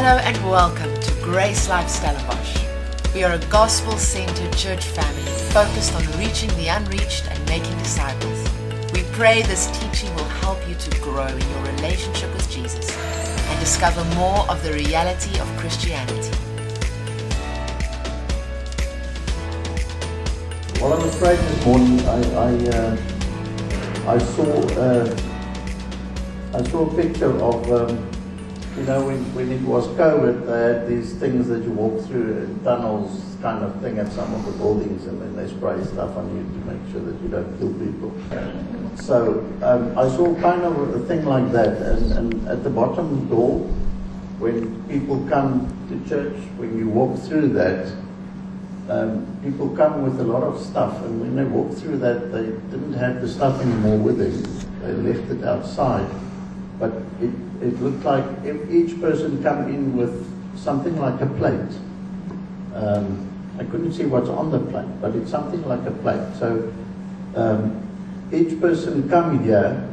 Hello and welcome to Grace Life Stellenbosch. We are a gospel centered church family focused on reaching the unreached and making disciples. We pray this teaching will help you to grow in your relationship with Jesus and discover more of the reality of Christianity. Well, I was praying this morning. I I, uh, I saw uh, I saw a picture of um, you know when, when it was COVID, they had these things that you walk through tunnels kind of thing at some of the buildings, and then they spray stuff on you to make sure that you don't kill people. So um, I saw kind of a thing like that, and, and at the bottom door, when people come to church, when you walk through that, um, people come with a lot of stuff, and when they walk through that, they didn't have the stuff anymore with them. They left it outside. But it, it looked like if each person come in with something like a plate. Um, I couldn't see what's on the plate, but it's something like a plate. So um, each person come here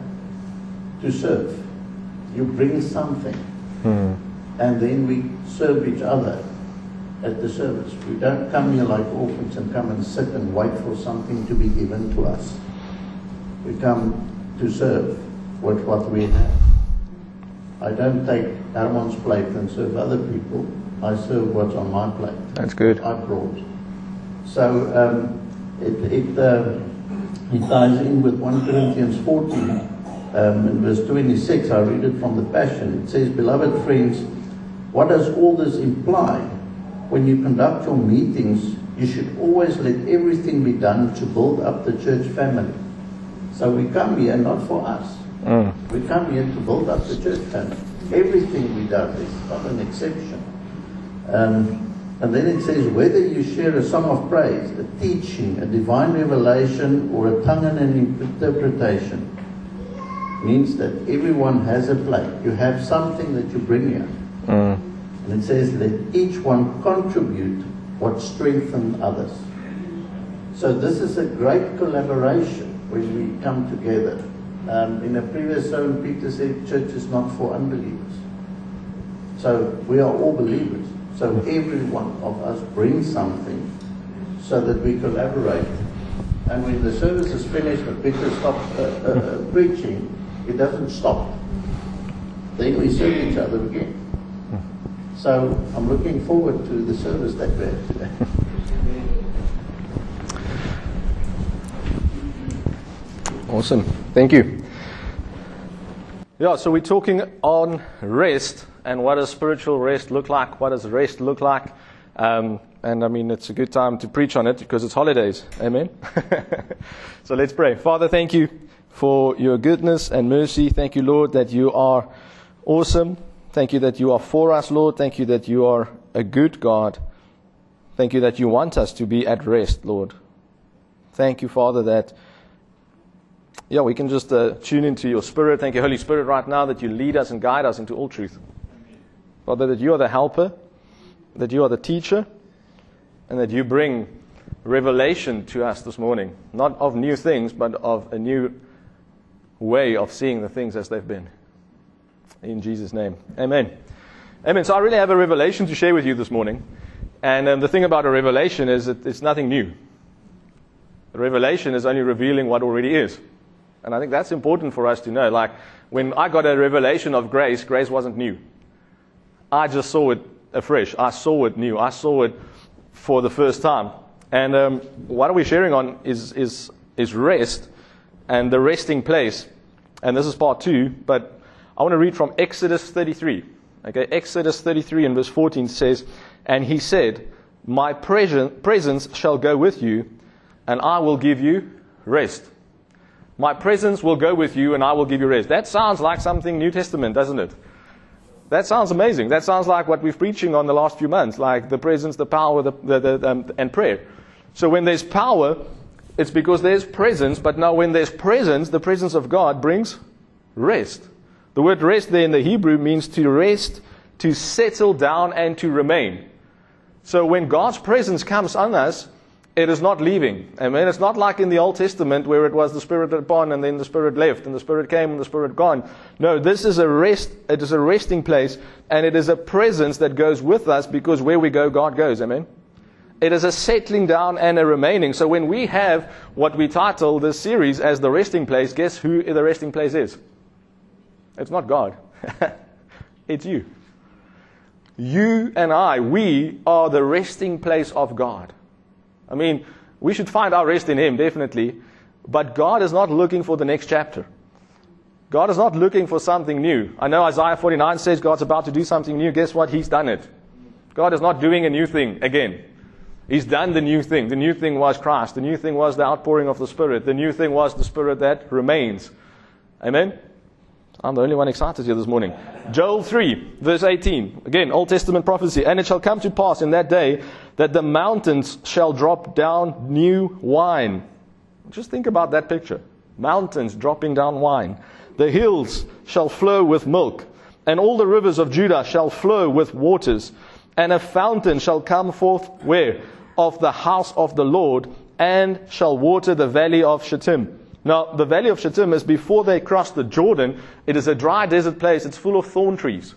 to serve. You bring something, and then we serve each other at the service. We don't come here like orphans and come and sit and wait for something to be given to us. We come to serve with what we have. I don't take Herman's plate and serve other people. I serve what's on my plate. That's good. I brought. So um, it, it, uh, it ties in with 1 Corinthians 14 um, in verse 26. I read it from the Passion. It says, Beloved friends, what does all this imply? When you conduct your meetings, you should always let everything be done to build up the church family. So we come here not for us. We come here to build up the church and Everything we do is not an exception. Um, and then it says, whether you share a song of praise, a teaching, a divine revelation, or a tongue and an interpretation, means that everyone has a plate. You have something that you bring here. And it says, let each one contribute what strengthens others. So this is a great collaboration when we come together. Um, in a previous sermon, Peter said, church is not for unbelievers. So we are all believers. So every one of us brings something so that we collaborate. And when the service is finished, when Peter stops uh, uh, uh, preaching, it doesn't stop. Then we serve each other again. So I'm looking forward to the service that we have today. Awesome. Thank you. Yeah, so we're talking on rest and what does spiritual rest look like? What does rest look like? Um, and I mean, it's a good time to preach on it because it's holidays. Amen. so let's pray. Father, thank you for your goodness and mercy. Thank you, Lord, that you are awesome. Thank you that you are for us, Lord. Thank you that you are a good God. Thank you that you want us to be at rest, Lord. Thank you, Father, that yeah, we can just uh, tune into your Spirit. Thank you, Holy Spirit, right now that you lead us and guide us into all truth. Father, that you are the helper, that you are the teacher, and that you bring revelation to us this morning. Not of new things, but of a new way of seeing the things as they've been. In Jesus' name. Amen. Amen. So I really have a revelation to share with you this morning. And um, the thing about a revelation is that it's nothing new. A revelation is only revealing what already is. And I think that's important for us to know. Like, when I got a revelation of grace, grace wasn't new. I just saw it afresh. I saw it new. I saw it for the first time. And um, what are we sharing on is, is, is rest and the resting place. And this is part two, but I want to read from Exodus 33. Okay, Exodus 33 and verse 14 says, And he said, My presence shall go with you, and I will give you rest. My presence will go with you and I will give you rest. That sounds like something New Testament, doesn't it? That sounds amazing. That sounds like what we've preaching on the last few months, like the presence, the power, the, the, the, um, and prayer. So when there's power, it's because there's presence, but now when there's presence, the presence of God brings rest. The word rest there in the Hebrew means to rest, to settle down, and to remain. So when God's presence comes on us, It is not leaving. I mean, it's not like in the Old Testament where it was the Spirit upon and then the Spirit left and the Spirit came and the Spirit gone. No, this is a rest. It is a resting place and it is a presence that goes with us because where we go, God goes. Amen. It is a settling down and a remaining. So when we have what we title this series as the resting place, guess who the resting place is? It's not God. it's you. You and I, we are the resting place of God. I mean, we should find our rest in Him, definitely. But God is not looking for the next chapter. God is not looking for something new. I know Isaiah 49 says God's about to do something new. Guess what? He's done it. God is not doing a new thing again. He's done the new thing. The new thing was Christ. The new thing was the outpouring of the Spirit. The new thing was the Spirit that remains. Amen? I'm the only one excited here this morning. Joel 3, verse 18. Again, Old Testament prophecy. And it shall come to pass in that day that the mountains shall drop down new wine. Just think about that picture. Mountains dropping down wine. The hills shall flow with milk, and all the rivers of Judah shall flow with waters. And a fountain shall come forth where? Of the house of the Lord, and shall water the valley of Shittim. Now, the valley of Shittim is before they cross the Jordan. It is a dry desert place. It's full of thorn trees.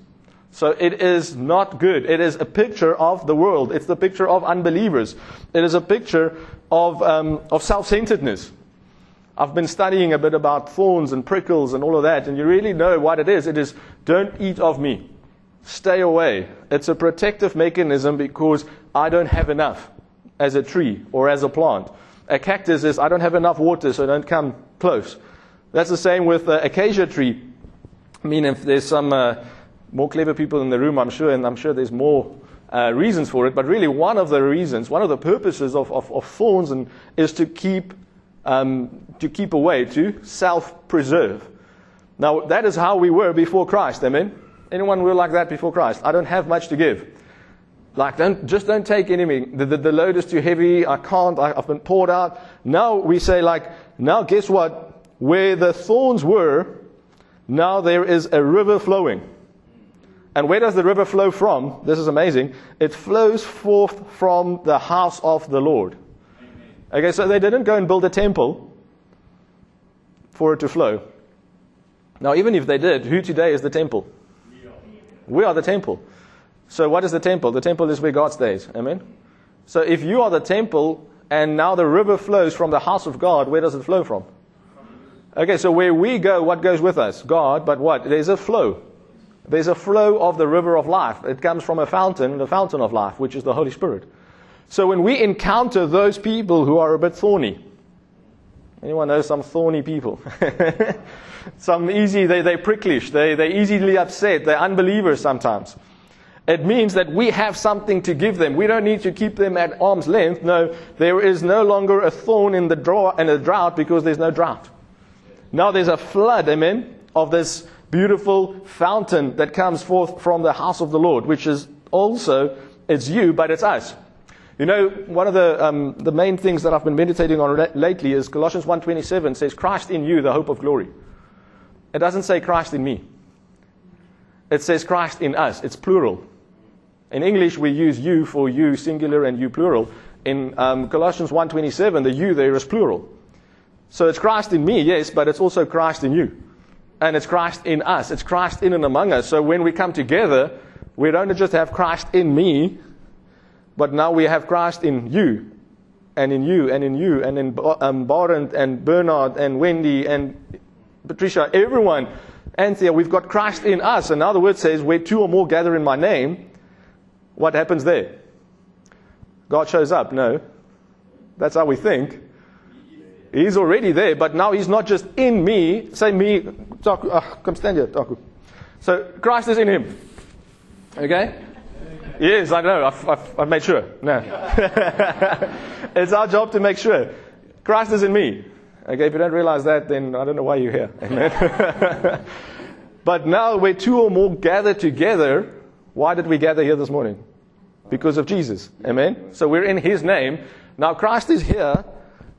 So it is not good. It is a picture of the world. It's the picture of unbelievers. It is a picture of, um, of self-centeredness. I've been studying a bit about thorns and prickles and all of that, and you really know what it is. It is, don't eat of me. Stay away. It's a protective mechanism because I don't have enough as a tree or as a plant. A cactus is, I don't have enough water, so don't come close. That's the same with uh, acacia tree. I mean, if there's some uh, more clever people in the room, I'm sure, and I'm sure there's more uh, reasons for it, but really one of the reasons, one of the purposes of, of, of thorns and, is to keep, um, to keep away, to self-preserve. Now, that is how we were before Christ, amen? Anyone were like that before Christ? I don't have much to give. Like, don't, just don't take anything. The, the, the load is too heavy. I can't. I, I've been poured out. Now we say, like, now guess what? Where the thorns were, now there is a river flowing. And where does the river flow from? This is amazing. It flows forth from the house of the Lord. Okay, so they didn't go and build a temple for it to flow. Now, even if they did, who today is the temple? We are the temple. So, what is the temple? The temple is where God stays. Amen? So, if you are the temple and now the river flows from the house of God, where does it flow from? Okay, so where we go, what goes with us? God, but what? There's a flow. There's a flow of the river of life. It comes from a fountain, the fountain of life, which is the Holy Spirit. So when we encounter those people who are a bit thorny, anyone knows some thorny people? some easy, they, they're pricklish, they, they're easily upset, they're unbelievers sometimes. It means that we have something to give them. We don't need to keep them at arm's length. No, there is no longer a thorn in the, draw, in the drought because there's no drought. Now there's a flood, amen, of this beautiful fountain that comes forth from the house of the Lord, which is also, it's you, but it's us. You know, one of the, um, the main things that I've been meditating on lately is Colossians 1.27 says, Christ in you, the hope of glory. It doesn't say Christ in me. It says Christ in us. It's plural. In English, we use you for you singular and you plural. In um, Colossians 1.27, the you there is plural. So it's Christ in me, yes, but it's also Christ in you. And it's Christ in us. It's Christ in and among us. So when we come together, we don't just have Christ in me, but now we have Christ in you, and in you, and in you, and in um, Barent, and Bernard, and Wendy, and Patricia, everyone. Anthea, we've got Christ in us. The word says, where two or more gather in my name, what happens there? God shows up. No. That's how we think. He's already there, but now he's not just in me. Say me, uh, come stand here, Taku. So Christ is in him. Okay? Yes, I know. I've, I've, I've made sure. No. it's our job to make sure. Christ is in me. Okay, if you don't realize that, then I don't know why you're here. Amen. but now, where two or more gather together, why did we gather here this morning? Because of Jesus. Amen. So we're in His name. Now Christ is here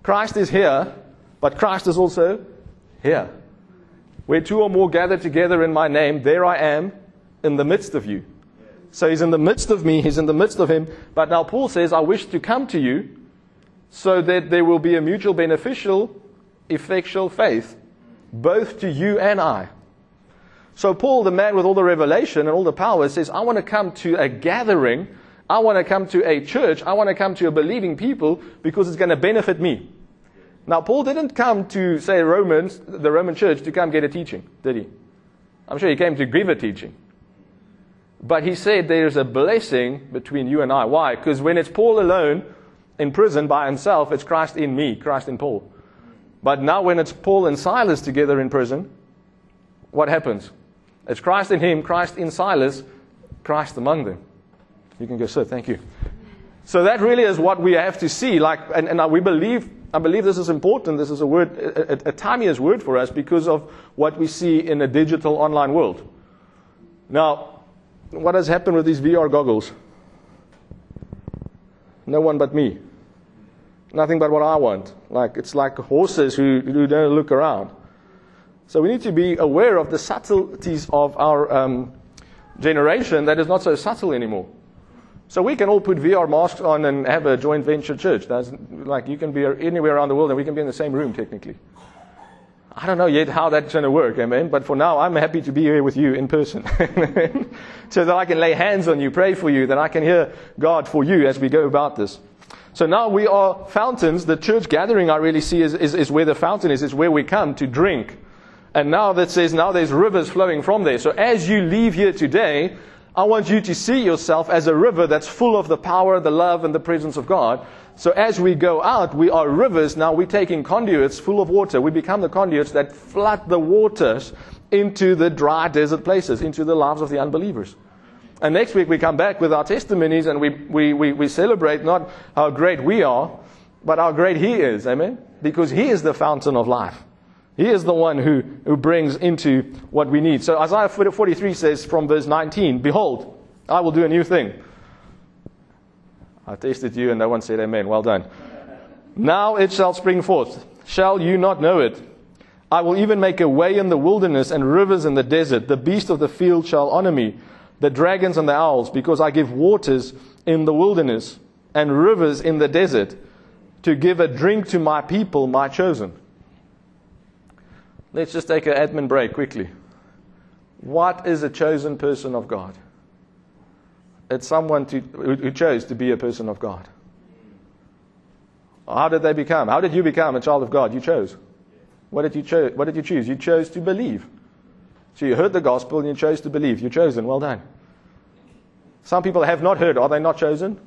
Christ is here, but Christ is also here. Where two or more gather together in my name, there I am in the midst of you. So he's in the midst of me, he's in the midst of him. But now Paul says, I wish to come to you so that there will be a mutual beneficial, effectual faith, both to you and I. So Paul, the man with all the revelation and all the power, says, I want to come to a gathering. I want to come to a church. I want to come to a believing people because it's going to benefit me. Now, Paul didn't come to, say, Romans, the Roman church, to come get a teaching, did he? I'm sure he came to give a teaching. But he said there's a blessing between you and I. Why? Because when it's Paul alone in prison by himself, it's Christ in me, Christ in Paul. But now when it's Paul and Silas together in prison, what happens? It's Christ in him, Christ in Silas, Christ among them. You can go sit, thank you. So that really is what we have to see. Like, and, and we believe, I believe this is important. This is a word, a, a, word for us because of what we see in a digital online world. Now, what has happened with these VR goggles? No one but me. Nothing but what I want. Like it's like horses who, who don't look around. So we need to be aware of the subtleties of our um, generation that is not so subtle anymore. So we can all put VR masks on and have a joint venture church. That's like you can be anywhere around the world and we can be in the same room technically. I don't know yet how that's going to work, amen. But for now, I'm happy to be here with you in person. so that I can lay hands on you, pray for you, that I can hear God for you as we go about this. So now we are fountains. The church gathering I really see is, is, is where the fountain is. It's where we come to drink. And now that says now there's rivers flowing from there. So as you leave here today, I want you to see yourself as a river that's full of the power, the love, and the presence of God. So as we go out, we are rivers. Now we're taking conduits full of water. We become the conduits that flood the waters into the dry desert places, into the lives of the unbelievers. And next week we come back with our testimonies and we, we, we, we celebrate not how great we are, but how great He is. Amen? Because He is the fountain of life. He is the one who, who brings into what we need. So Isaiah 43 says from verse 19, Behold, I will do a new thing. I tasted you and no one said amen. Well done. Now it shall spring forth. Shall you not know it? I will even make a way in the wilderness and rivers in the desert. The beasts of the field shall honor me, the dragons and the owls, because I give waters in the wilderness and rivers in the desert to give a drink to my people, my chosen. Let's just take an admin break quickly. What is a chosen person of God? It's someone to, who chose to be a person of God. How did they become? How did you become a child of God? You chose. What did you, cho- what did you choose? You chose to believe. So you heard the gospel and you chose to believe. You're chosen. Well done. Some people have not heard. Are they not chosen?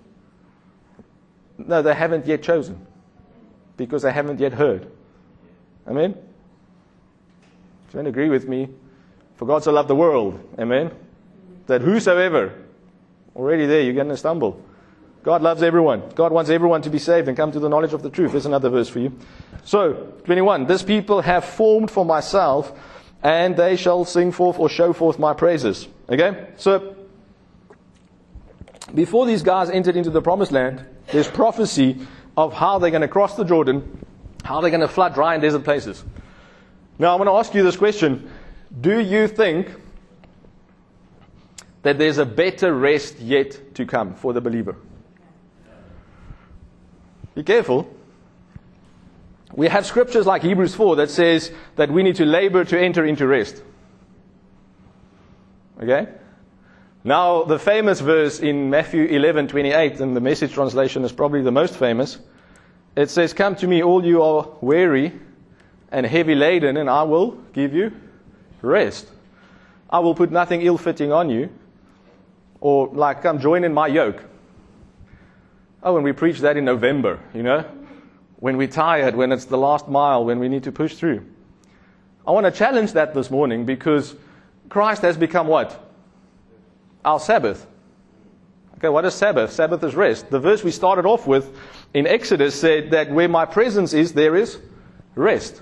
No, they haven't yet chosen because they haven't yet heard. Amen? Do you agree with me? For God so loved the world, amen? That whosoever, already there, you're going to stumble. God loves everyone. God wants everyone to be saved and come to the knowledge of the truth. There's another verse for you. So, 21. This people have formed for myself, and they shall sing forth or show forth my praises. Okay? So, before these guys entered into the promised land, there's prophecy of how they're going to cross the Jordan, how they're going to flood dry and desert places. Now, I want to ask you this question Do you think that there's a better rest yet to come for the believer? Be careful. We have scriptures like Hebrews 4 that says that we need to labor to enter into rest. Okay? Now, the famous verse in Matthew 11:28, and the message translation is probably the most famous. It says, Come to me, all you are weary and heavy laden, and I will give you rest. I will put nothing ill fitting on you, or like, come join in my yoke. Oh, and we preach that in November, you know, when we're tired, when it's the last mile, when we need to push through. I want to challenge that this morning because Christ has become what? Our Sabbath. Okay, what is Sabbath? Sabbath is rest. The verse we started off with in Exodus said that where my presence is, there is rest.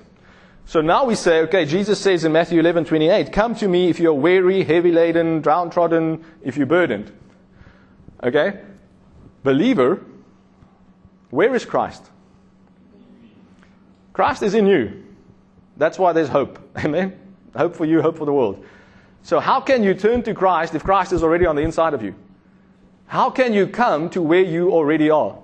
So now we say, okay, Jesus says in Matthew 11, 28, come to me if you're weary, heavy laden, downtrodden, if you're burdened. Okay? Believer, where is Christ? Christ is in you. That's why there's hope. Amen? Hope for you, hope for the world. So how can you turn to Christ if Christ is already on the inside of you? How can you come to where you already are?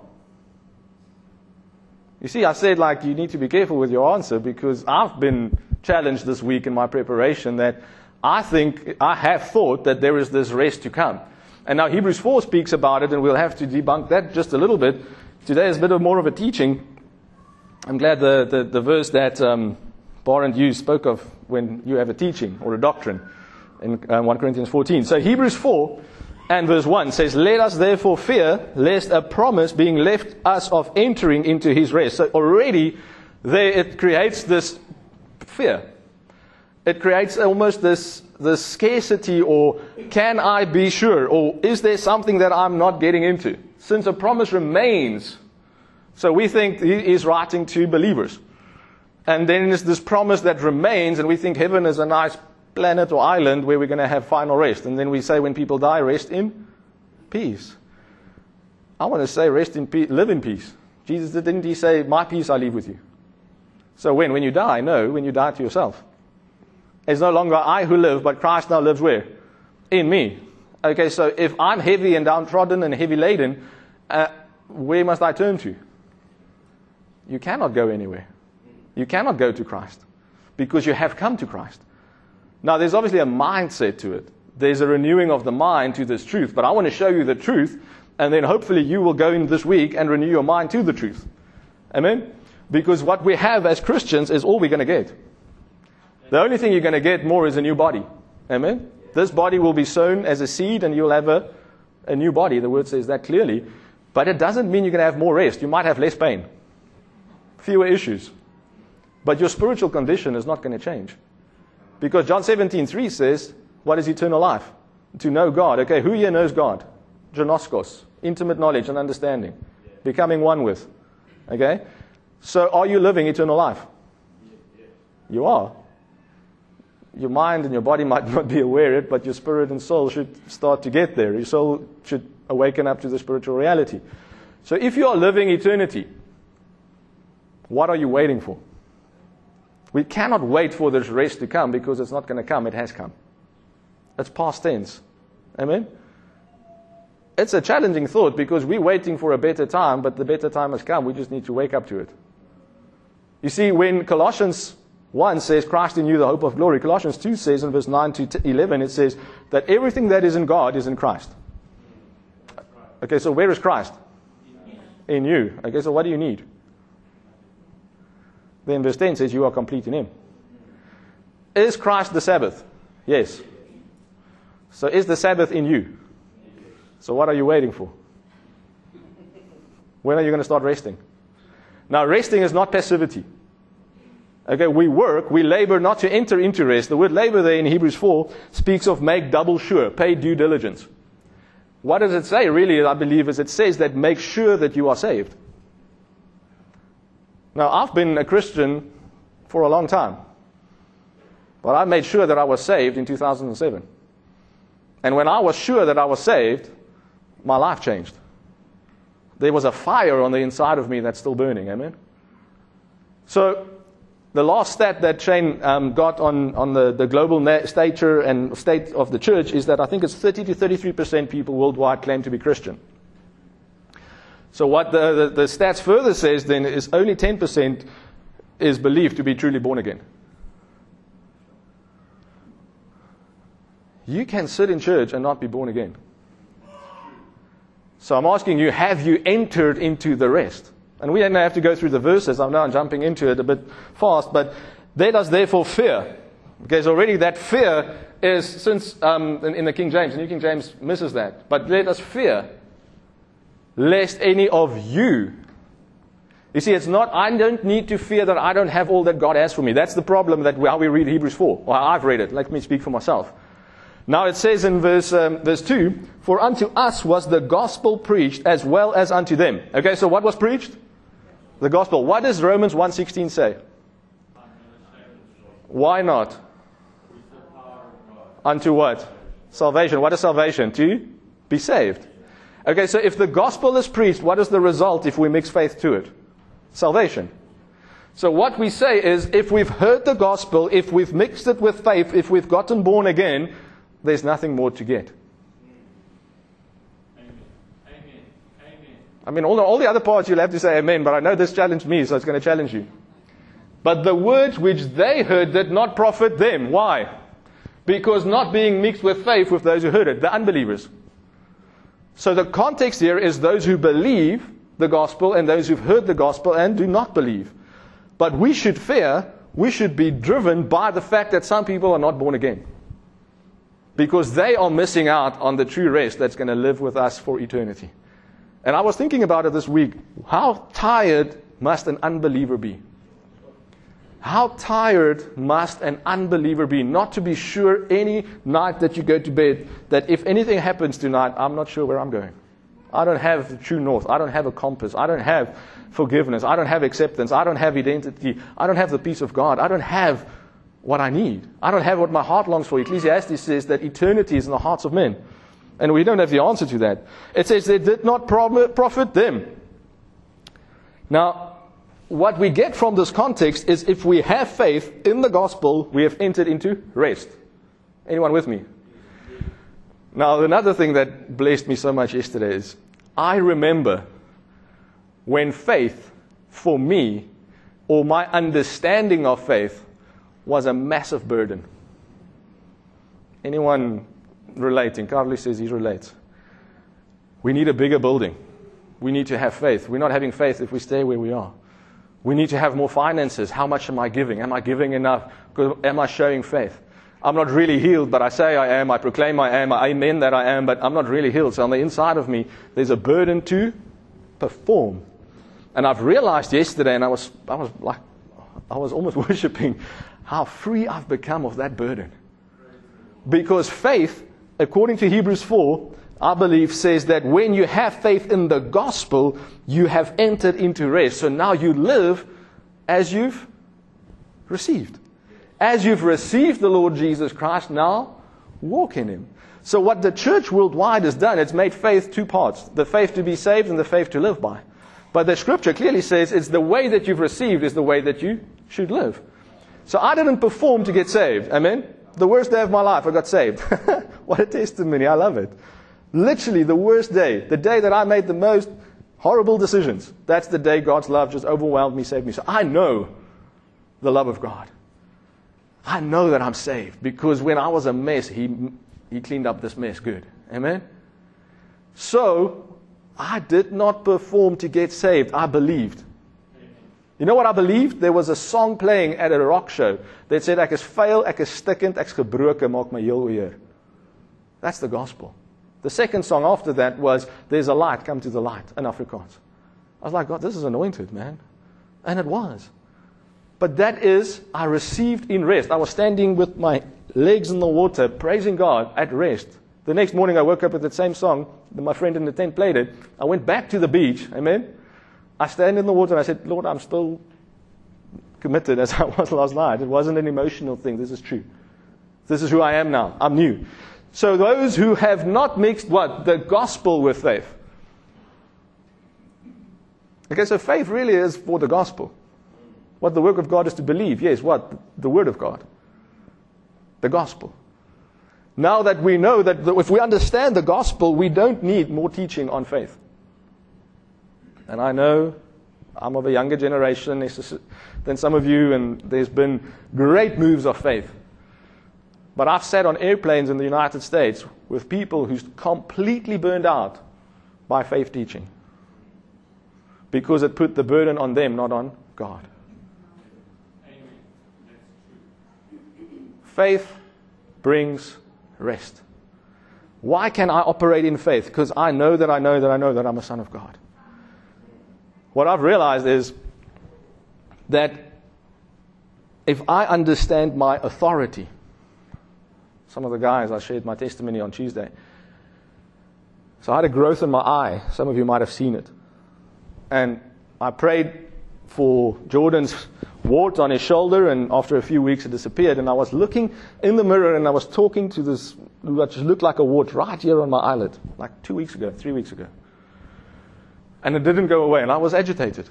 You see, I said like you need to be careful with your answer because I've been challenged this week in my preparation that I think I have thought that there is this rest to come. And now Hebrews 4 speaks about it, and we'll have to debunk that just a little bit. Today is a bit of more of a teaching. I'm glad the, the, the verse that um, Barent you spoke of when you have a teaching or a doctrine in uh, 1 Corinthians 14. So Hebrews 4 and verse 1 says, Let us therefore fear, lest a promise being left us of entering into his rest. So already there it creates this fear. It creates almost this, this scarcity or can I be sure? Or is there something that I'm not getting into? Since a promise remains, so we think he is writing to believers. And then there's this promise that remains, and we think heaven is a nice planet or island where we're going to have final rest. And then we say when people die, rest in peace. I want to say rest in peace, live in peace. Jesus didn't he say, My peace I leave with you? So when? When you die? No, when you die to yourself. It's no longer I who live, but Christ now lives where? In me. Okay, so if I'm heavy and downtrodden and heavy laden, uh, where must I turn to? You cannot go anywhere. You cannot go to Christ because you have come to Christ. Now, there's obviously a mindset to it. There's a renewing of the mind to this truth, but I want to show you the truth, and then hopefully you will go in this week and renew your mind to the truth. Amen? Because what we have as Christians is all we're going to get. The only thing you're going to get more is a new body. Amen? This body will be sown as a seed, and you'll have a, a new body. The word says that clearly. But it doesn't mean you're going to have more rest. You might have less pain, fewer issues. But your spiritual condition is not going to change. Because John 17:3 says, what is eternal life? To know God. Okay, who here knows God? Gnoskos, intimate knowledge and understanding, becoming one with. Okay? So are you living eternal life? You are. Your mind and your body might not be aware of it, but your spirit and soul should start to get there. Your soul should awaken up to the spiritual reality. So if you are living eternity, what are you waiting for? We cannot wait for this rest to come because it's not going to come. It has come. It's past tense. Amen? It's a challenging thought because we're waiting for a better time, but the better time has come. We just need to wake up to it. You see, when Colossians 1 says, Christ in you, the hope of glory, Colossians 2 says in verse 9 to 11, it says that everything that is in God is in Christ. Okay, so where is Christ? In you. Okay, so what do you need? Verse 10 says, You are complete in Him. Is Christ the Sabbath? Yes. So is the Sabbath in you? So what are you waiting for? When are you going to start resting? Now, resting is not passivity. Okay, we work, we labor not to enter into rest. The word labor there in Hebrews 4 speaks of make double sure, pay due diligence. What does it say, really, I believe, is it says that make sure that you are saved. Now, I've been a Christian for a long time, but I made sure that I was saved in 2007. And when I was sure that I was saved, my life changed. There was a fire on the inside of me that's still burning. Amen? So, the last stat that Shane um, got on, on the, the global stature and state of the church is that I think it's 30 to 33% people worldwide claim to be Christian. So what the, the, the stats further says then is only 10% is believed to be truly born again. You can sit in church and not be born again. So I'm asking you, have you entered into the rest? And we don't have to go through the verses. I'm now jumping into it a bit fast, but let us therefore fear. Because already that fear is, since um, in, in the King James, the New King James misses that. But let us fear lest any of you. You see, it's not, I don't need to fear that I don't have all that God has for me. That's the problem that how we read Hebrews 4. Well, I've read it. Let me speak for myself. Now it says in verse, um, verse 2, For unto us was the gospel preached as well as unto them. Okay, so what was preached? The gospel. What does Romans 1.16 say? Why not? Unto what? Salvation. What is salvation? To be saved. Okay, so if the gospel is preached, what is the result if we mix faith to it? Salvation. So what we say is if we've heard the gospel, if we've mixed it with faith, if we've gotten born again, there's nothing more to get. Amen. I mean, all the, all the other parts you'll have to say amen, but I know this challenged me, so it's going to challenge you. But the words which they heard did not profit them. Why? Because not being mixed with faith with those who heard it, the unbelievers. So the context here is those who believe the gospel and those who've heard the gospel and do not believe. But we should fear, we should be driven by the fact that some people are not born again. Because they are missing out on the true rest that's going to live with us for eternity. And I was thinking about it this week. How tired must an unbeliever be? How tired must an unbeliever be not to be sure any night that you go to bed that if anything happens tonight, I'm not sure where I'm going. I don't have the true north. I don't have a compass. I don't have forgiveness. I don't have acceptance. I don't have identity. I don't have the peace of God. I don't have what I need. I don't have what my heart longs for. Ecclesiastes says that eternity is in the hearts of men. And we don't have the answer to that. It says they did not profit them. Now, what we get from this context is if we have faith in the gospel, we have entered into rest. Anyone with me? Now, another thing that blessed me so much yesterday is I remember when faith, for me, or my understanding of faith, was a massive burden. Anyone relating? Carly says he relates. We need a bigger building. We need to have faith. We're not having faith if we stay where we are. We need to have more finances. How much am I giving? Am I giving enough? Am I showing faith? I'm not really healed, but I say I am. I proclaim I am. I amen that I am, but I'm not really healed. So on the inside of me, there's a burden to perform. And I've realized yesterday, and I was, I was like, I was almost worshiping how free I've become of that burden. Because faith, according to Hebrews 4, I believe, says that when you have faith in the gospel, you have entered into rest. So now you live as you've received. As you've received the Lord Jesus Christ, now walk in Him. So, what the church worldwide has done, it's made faith two parts the faith to be saved and the faith to live by. But the scripture clearly says it's the way that you've received is the way that you should live. So, I didn't perform to get saved. Amen? The worst day of my life, I got saved. what a testimony. I love it. Literally the worst day, the day that I made the most horrible decisions. That's the day God's love just overwhelmed me, saved me. So I know the love of God. I know that I'm saved because when I was a mess, He, he cleaned up this mess good. Amen? So I did not perform to get saved. I believed. You know what I believed? There was a song playing at a rock show that said ek is vuil, ek is stikkend, ek's gebroken, maak my heel weer. That's the gospel. The second song after that was There's a Light, Come to the Light in Afrikaans. I was like, God, this is anointed, man. And it was. But that is, I received in rest. I was standing with my legs in the water, praising God at rest. The next morning, I woke up with that same song. My friend in the tent played it. I went back to the beach. Amen. I stand in the water and I said, Lord, I'm still committed as I was last night. It wasn't an emotional thing. This is true. This is who I am now. I'm new. So those who have not mixed what? The gospel with faith. Okay, so faith really is for the gospel. What the work of God is to believe. Yes, what? The word of God. The gospel. Now that we know that if we understand the gospel, we don't need more teaching on faith. And I know I'm of a younger generation than some of you, and there's been great moves of faith. But I've sat on airplanes in the United States with people who's completely burned out by faith teaching because it put the burden on them, not on God. Faith brings rest. Why can I operate in faith? Because I know that I know that I know that I'm a son of God. What I've realized is that if I understand my authority, some of the guys, I shared my testimony on Tuesday. So I had a growth in my eye. Some of you might have seen it. And I prayed for Jordan's wart on his shoulder, and after a few weeks it disappeared. And I was looking in the mirror and I was talking to this, what just looked like a wart right here on my eyelid, like two weeks ago, three weeks ago. And it didn't go away, and I was agitated.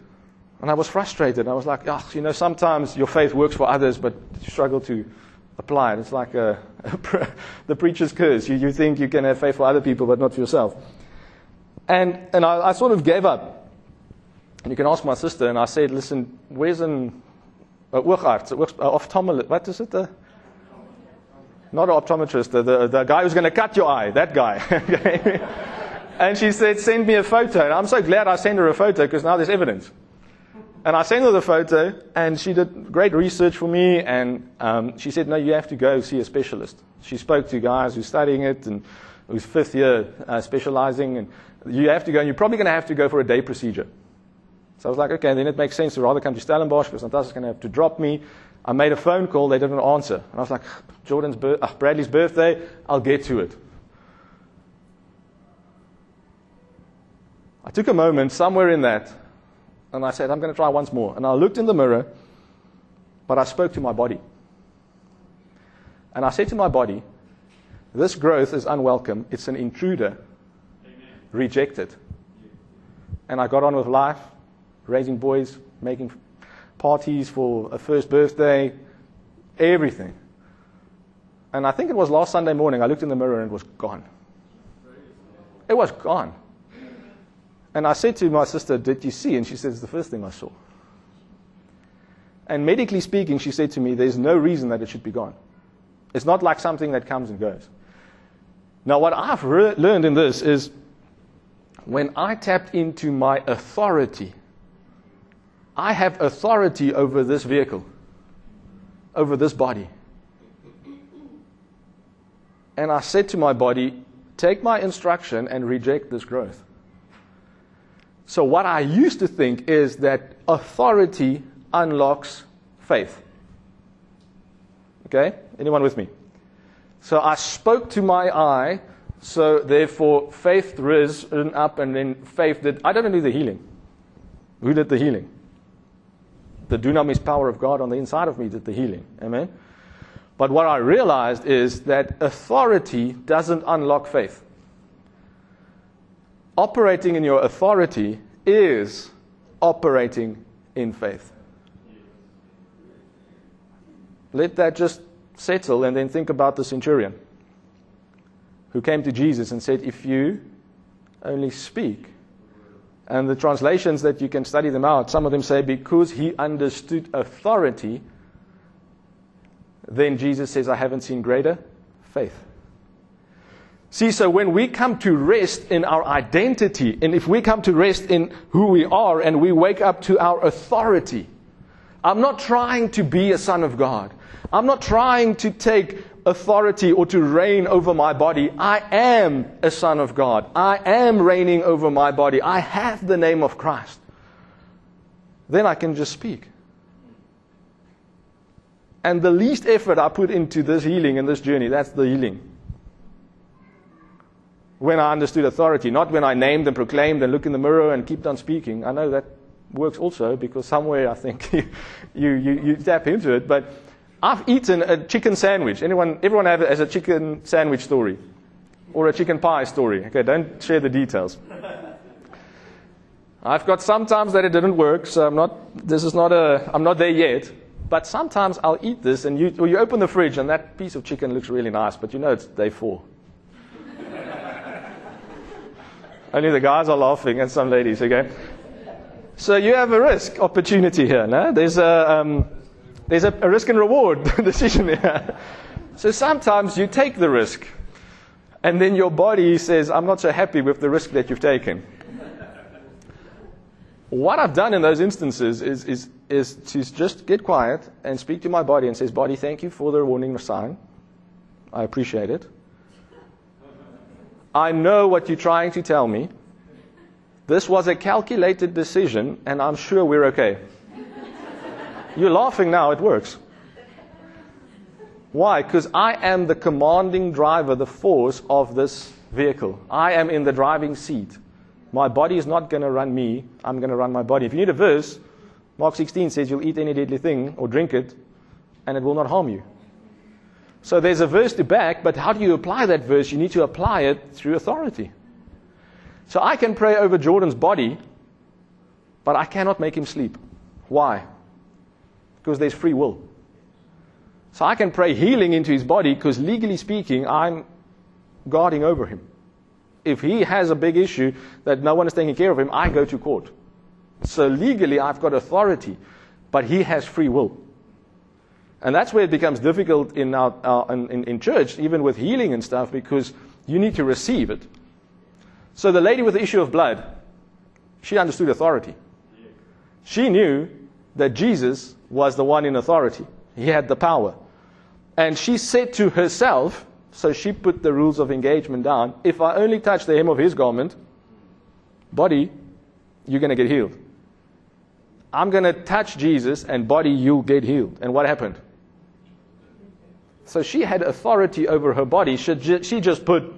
And I was frustrated. I was like, oh, you know, sometimes your faith works for others, but you struggle to apply it. It's like a, a the preacher's curse. You, you think you can have faith for other people, but not for yourself. And, and I, I sort of gave up. And you can ask my sister, and I said, listen, where's an uh, oogarts, uh, ophthalmologist, what is it? Uh, not an optometrist, the, the, the guy who's going to cut your eye, that guy. and she said, send me a photo. And I'm so glad I sent her a photo because now there's evidence. And I sent her the photo, and she did great research for me. And um, she said, No, you have to go see a specialist. She spoke to guys who who's studying it and who's fifth year uh, specializing. And you have to go, and you're probably going to have to go for a day procedure. So I was like, okay, then it makes sense to rather come to Stellenbosch because Natasha's going to have to drop me. I made a phone call, they didn't answer. And I was like, Jordan's bir- uh, Bradley's birthday, I'll get to it. I took a moment somewhere in that and I said, I'm going to try once more. And I looked in the mirror, but I spoke to my body. And I said to my body, This growth is unwelcome. It's an intruder. Amen. Reject it. And I got on with life, raising boys, making parties for a first birthday, everything. And I think it was last Sunday morning, I looked in the mirror and it was gone. It was gone. And I said to my sister, Did you see? And she says, It's the first thing I saw. And medically speaking, she said to me, There's no reason that it should be gone. It's not like something that comes and goes. Now, what I've re- learned in this is when I tapped into my authority, I have authority over this vehicle, over this body. And I said to my body, Take my instruction and reject this growth. So, what I used to think is that authority unlocks faith. Okay? Anyone with me? So, I spoke to my eye, so therefore faith risen up, and then faith did. I didn't do the healing. Who did the healing? The dunamis power of God on the inside of me did the healing. Amen? But what I realized is that authority doesn't unlock faith operating in your authority is operating in faith. Let that just settle and then think about the centurion who came to Jesus and said, If you only speak, and the translations that you can study them out, some of them say, Because he understood authority, then Jesus says, I haven't seen greater faith. See, so when we come to rest in our identity, and if we come to rest in who we are and we wake up to our authority, I'm not trying to be a son of God. I'm not trying to take authority or to reign over my body. I am a son of God. I am reigning over my body. I have the name of Christ. Then I can just speak. And the least effort I put into this healing and this journey, that's the healing when I understood authority, not when I named and proclaimed and look in the mirror and keep on speaking. I know that works also because somewhere I think you, you, you, tap into it. But I've eaten a chicken sandwich. Anyone, everyone has a chicken sandwich story or a chicken pie story. Okay, don't share the details. I've got sometimes that it didn't work, so I'm not, this is not a, I'm not there yet. But sometimes I'll eat this and you, or you open the fridge and that piece of chicken looks really nice, but you know it's day four. Only the guys are laughing and some ladies, okay? So you have a risk opportunity here, no? There's a, um, there's a, a risk and reward decision here. So sometimes you take the risk, and then your body says, I'm not so happy with the risk that you've taken. what I've done in those instances is, is, is to just get quiet and speak to my body and says, Body, thank you for the warning sign. I appreciate it. I know what you're trying to tell me. This was a calculated decision, and I'm sure we're okay. You're laughing now, it works. Why? Because I am the commanding driver, the force of this vehicle. I am in the driving seat. My body is not going to run me, I'm going to run my body. If you need a verse, Mark 16 says you'll eat any deadly thing or drink it, and it will not harm you. So there's a verse to back, but how do you apply that verse? You need to apply it through authority. So I can pray over Jordan's body, but I cannot make him sleep. Why? Because there's free will. So I can pray healing into his body because legally speaking, I'm guarding over him. If he has a big issue that no one is taking care of him, I go to court. So legally, I've got authority, but he has free will. And that's where it becomes difficult in, our, our in, in church, even with healing and stuff, because you need to receive it. So the lady with the issue of blood, she understood authority. She knew that Jesus was the one in authority. He had the power. And she said to herself, so she put the rules of engagement down if I only touch the hem of his garment, body, you're going to get healed. I'm going to touch Jesus, and body, you'll get healed. And what happened? So she had authority over her body. She just put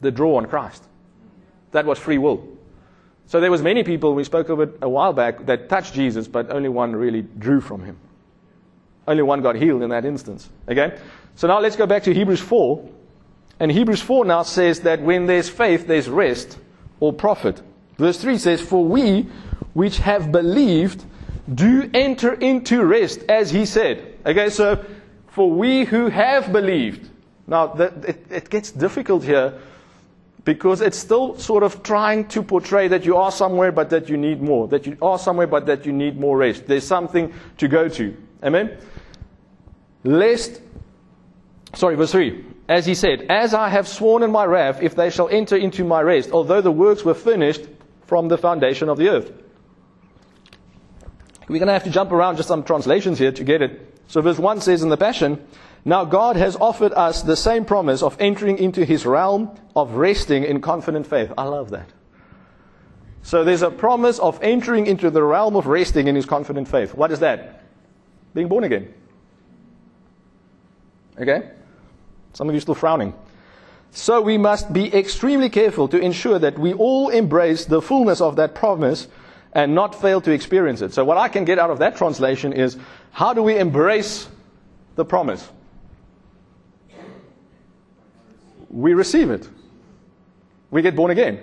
the draw on Christ. That was free will. So there was many people, we spoke of it a while back, that touched Jesus, but only one really drew from him. Only one got healed in that instance. Okay? So now let's go back to Hebrews 4. And Hebrews 4 now says that when there's faith, there's rest or profit. Verse 3 says, For we which have believed do enter into rest, as he said. Okay, so for we who have believed. Now, it, it gets difficult here because it's still sort of trying to portray that you are somewhere but that you need more, that you are somewhere but that you need more rest. There's something to go to. Amen? Lest, sorry, verse 3. As he said, As I have sworn in my wrath, if they shall enter into my rest, although the works were finished from the foundation of the earth. We're going to have to jump around just some translations here to get it. So verse 1 says in the Passion, Now God has offered us the same promise of entering into his realm of resting in confident faith. I love that. So there's a promise of entering into the realm of resting in his confident faith. What is that? Being born again. Okay? Some of you are still frowning. So we must be extremely careful to ensure that we all embrace the fullness of that promise and not fail to experience it. So, what I can get out of that translation is how do we embrace the promise? We receive it. We get born again.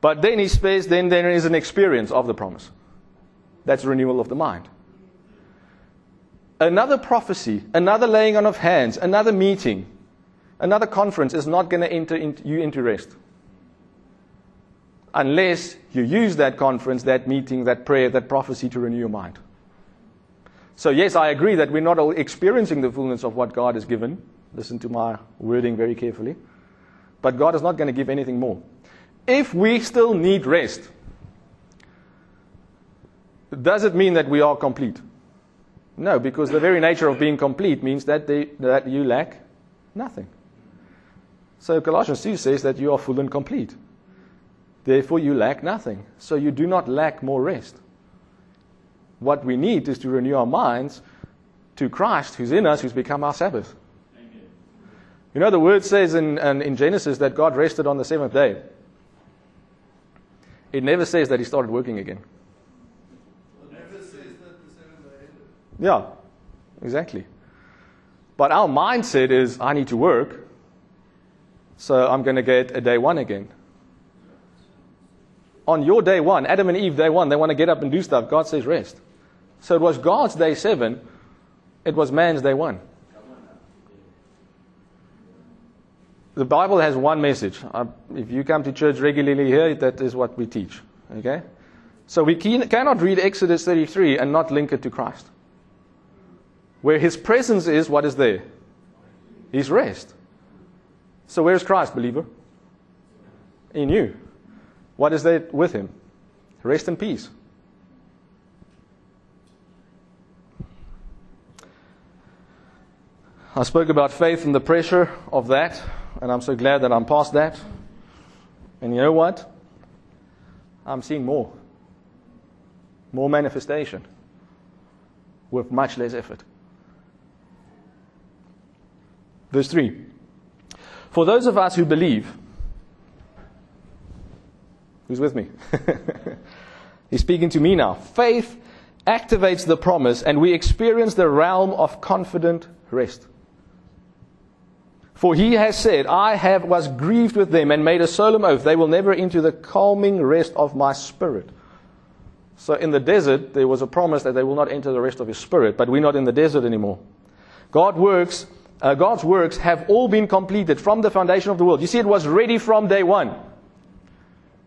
But then he says, then there is an experience of the promise. That's renewal of the mind. Another prophecy, another laying on of hands, another meeting, another conference is not going to enter you into rest unless you use that conference, that meeting, that prayer, that prophecy to renew your mind. So, yes, I agree that we're not all experiencing the fullness of what God has given. Listen to my wording very carefully. But God is not going to give anything more. If we still need rest, does it mean that we are complete? No, because the very nature of being complete means that, they, that you lack nothing. So Colossians 2 says that you are full and complete. Therefore, you lack nothing. So you do not lack more rest. What we need is to renew our minds to Christ, who's in us, who's become our Sabbath. Amen. You know, the word says in, in, Genesis that God rested on the seventh day. It never says that he started working again. Yeah, exactly. But our mindset is I need to work, so I'm going to get a day one again on your day one, Adam and Eve, day one, they want to get up and do stuff. God says rest. So it was God's day seven, it was man's day one. The Bible has one message. Uh, if you come to church regularly here, that is what we teach. Okay? So we cannot read Exodus 33 and not link it to Christ. Where his presence is, what is there? His rest. So where's Christ, believer? In you. What is there with him? Rest in peace. I spoke about faith and the pressure of that, and I'm so glad that I'm past that. And you know what? I'm seeing more. More manifestation with much less effort. Verse 3 For those of us who believe, Who's with me? He's speaking to me now. Faith activates the promise, and we experience the realm of confident rest. For he has said, I have was grieved with them and made a solemn oath. They will never enter the calming rest of my spirit. So in the desert, there was a promise that they will not enter the rest of his spirit, but we're not in the desert anymore. God works uh, God's works have all been completed from the foundation of the world. You see, it was ready from day one.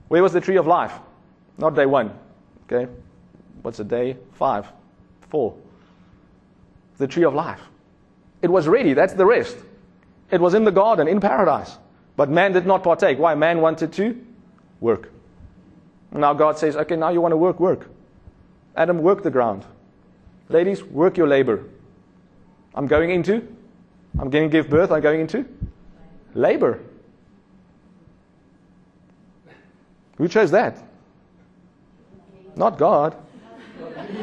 Where was the tree of life? Not day one. Okay? What's the day? Five. Four. The tree of life. It was ready. That's the rest. It was in the garden, in paradise. But man did not partake. Why? Man wanted to work. Now God says, okay, now you want to work, work. Adam, work the ground. Ladies, work your labor. I'm going into, I'm going to give birth, I'm going into labor. Who chose that? Not God.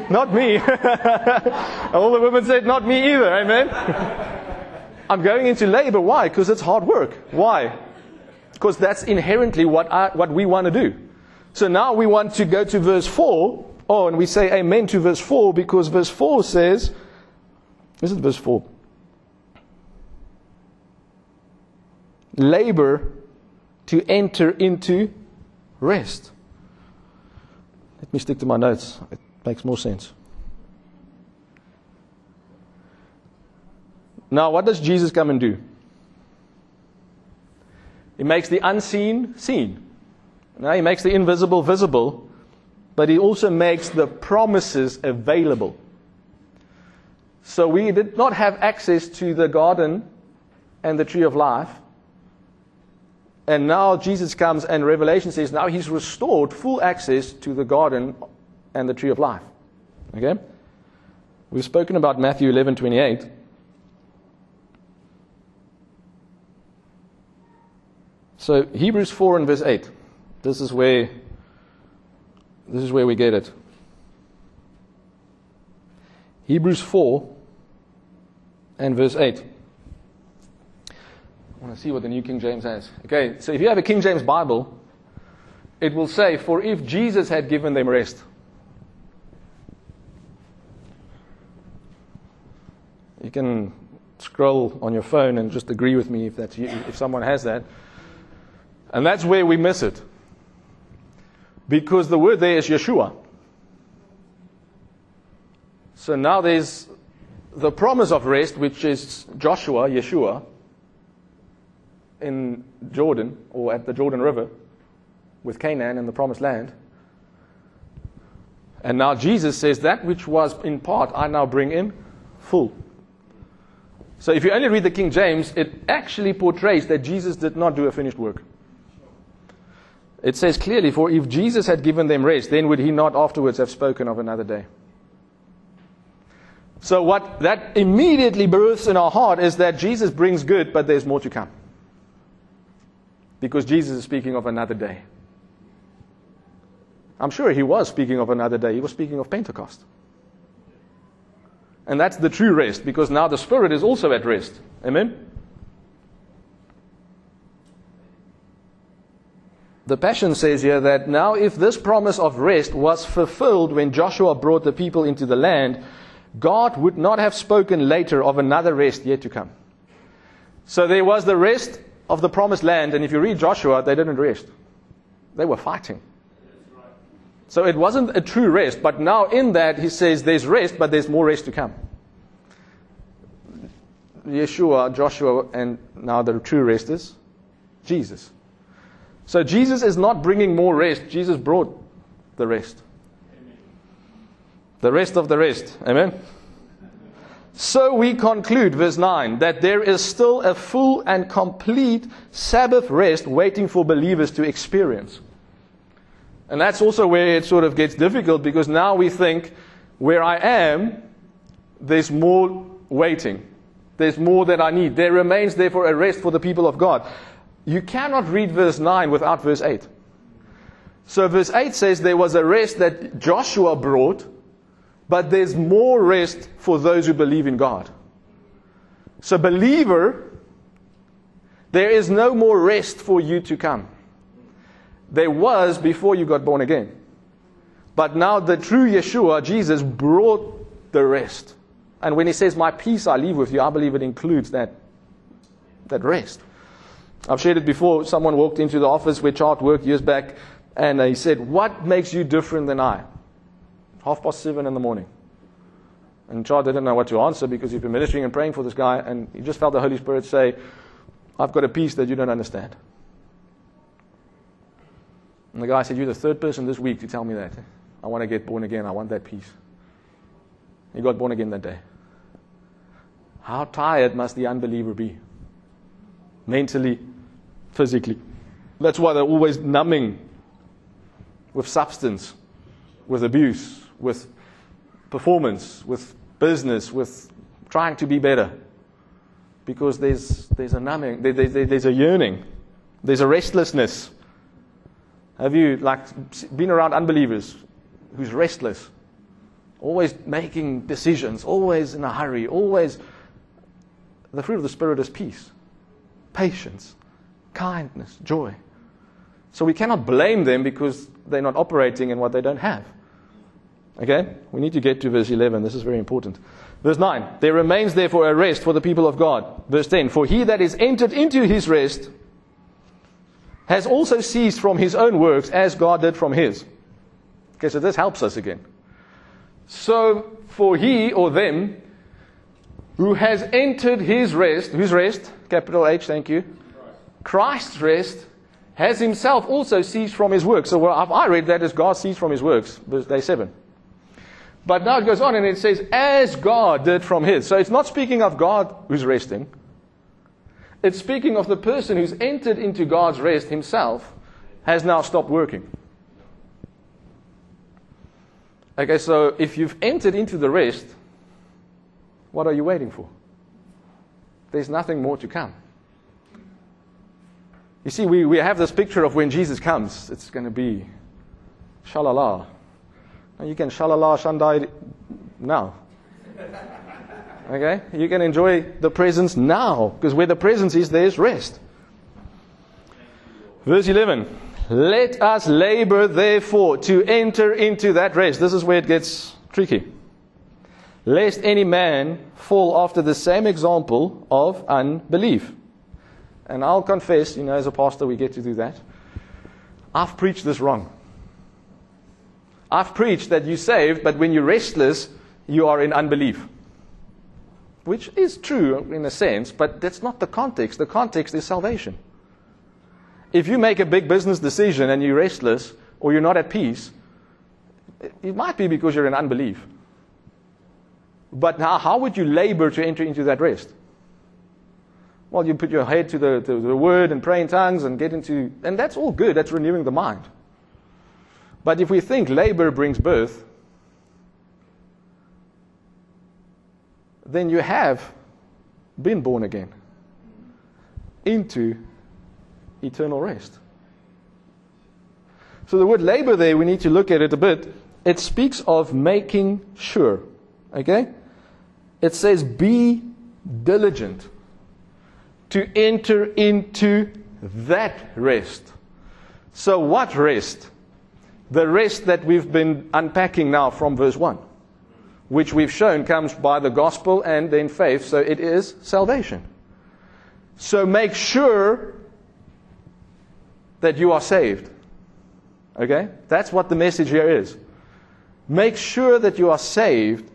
Not me. All the women said, not me either. Amen. I'm going into labor. Why? Because it's hard work. Why? Because that's inherently what, I, what we want to do. So now we want to go to verse 4. Oh, and we say amen to verse 4 because verse 4 says, this is verse 4. Labor to enter into rest. Let me stick to my notes. It makes more sense. Now, what does Jesus come and do? He makes the unseen seen. Now, he makes the invisible visible, but he also makes the promises available. So we did not have access to the garden and the tree of life. And now Jesus comes and Revelation says now he's restored full access to the garden and the tree of life. Okay? We've spoken about Matthew 11 28. So Hebrews 4 and verse 8. This is where this is where we get it. Hebrews 4 and verse 8. I want to see what the New King James has. Okay, so if you have a King James Bible, it will say, For if Jesus had given them rest. You can scroll on your phone and just agree with me if that's you, if someone has that. And that's where we miss it. Because the word there is Yeshua. So now there's the promise of rest, which is Joshua, Yeshua, in Jordan, or at the Jordan River, with Canaan and the promised land. And now Jesus says, That which was in part, I now bring in full. So if you only read the King James, it actually portrays that Jesus did not do a finished work. It says clearly, For if Jesus had given them rest, then would he not afterwards have spoken of another day? So, what that immediately births in our heart is that Jesus brings good, but there's more to come. Because Jesus is speaking of another day. I'm sure he was speaking of another day. He was speaking of Pentecost. And that's the true rest, because now the Spirit is also at rest. Amen? The Passion says here that now, if this promise of rest was fulfilled when Joshua brought the people into the land, God would not have spoken later of another rest yet to come. So there was the rest of the promised land, and if you read Joshua, they didn't rest. They were fighting. So it wasn't a true rest, but now in that he says there's rest, but there's more rest to come. Yeshua, Joshua, and now the true rest is Jesus. So Jesus is not bringing more rest, Jesus brought the rest the rest of the rest. Amen? So we conclude, verse 9, that there is still a full and complete Sabbath rest waiting for believers to experience. And that's also where it sort of gets difficult because now we think, where I am, there's more waiting. There's more that I need. There remains, therefore, a rest for the people of God. You cannot read verse 9 without verse 8. So, verse 8 says there was a rest that Joshua brought but there's more rest for those who believe in God. So, believer, there is no more rest for you to come. There was before you got born again. But now the true Yeshua, Jesus, brought the rest. And when he says, My peace I leave with you, I believe it includes that, that rest. I've shared it before. Someone walked into the office where Chad worked years back, and he said, What makes you different than I? Half past seven in the morning. And Chad didn't know what to answer because he'd been ministering and praying for this guy, and he just felt the Holy Spirit say, I've got a peace that you don't understand. And the guy said, You're the third person this week to tell me that. I want to get born again. I want that peace. He got born again that day. How tired must the unbeliever be? Mentally, physically. That's why they're always numbing with substance, with abuse, with performance, with business, with trying to be better. Because there's, there's a numbing, there, there, there's a yearning, there's a restlessness. Have you like been around unbelievers who's restless, always making decisions, always in a hurry, always the fruit of the spirit is peace, patience, kindness, joy. So we cannot blame them because they're not operating in what they don't have. Okay? We need to get to verse 11. This is very important. Verse 9. There remains therefore a rest for the people of God. Verse 10. For he that is entered into his rest has also ceased from his own works as God did from his. Okay, so this helps us again. So for he or them who has entered his rest, whose rest? Capital H, thank you. Christ's rest has himself also ceased from his works. So I read that as God ceased from his works, verse day 7. But now it goes on and it says, as God did from his. So it's not speaking of God who's resting. It's speaking of the person who's entered into God's rest himself has now stopped working. Okay, so if you've entered into the rest, what are you waiting for? There's nothing more to come. You see, we, we have this picture of when Jesus comes, it's going to be shalala. You can shalala shandai now. Okay? You can enjoy the presence now, because where the presence is, there's rest. Verse 11. Let us labor, therefore, to enter into that rest. This is where it gets tricky. Lest any man fall after the same example of unbelief. And I'll confess, you know, as a pastor, we get to do that. I've preached this wrong. I've preached that you're saved, but when you're restless, you are in unbelief. Which is true in a sense, but that's not the context. The context is salvation. If you make a big business decision and you're restless or you're not at peace, it might be because you're in unbelief. But now, how would you labor to enter into that rest? Well, you put your head to the, to the word and pray in tongues and get into, and that's all good. That's renewing the mind. But if we think labor brings birth, then you have been born again into eternal rest. So the word labor there, we need to look at it a bit. It speaks of making sure. Okay? It says, be diligent to enter into that rest. So, what rest? The rest that we've been unpacking now from verse 1, which we've shown comes by the gospel and then faith, so it is salvation. So, make sure that you are saved. Okay? That's what the message here is. Make sure that you are saved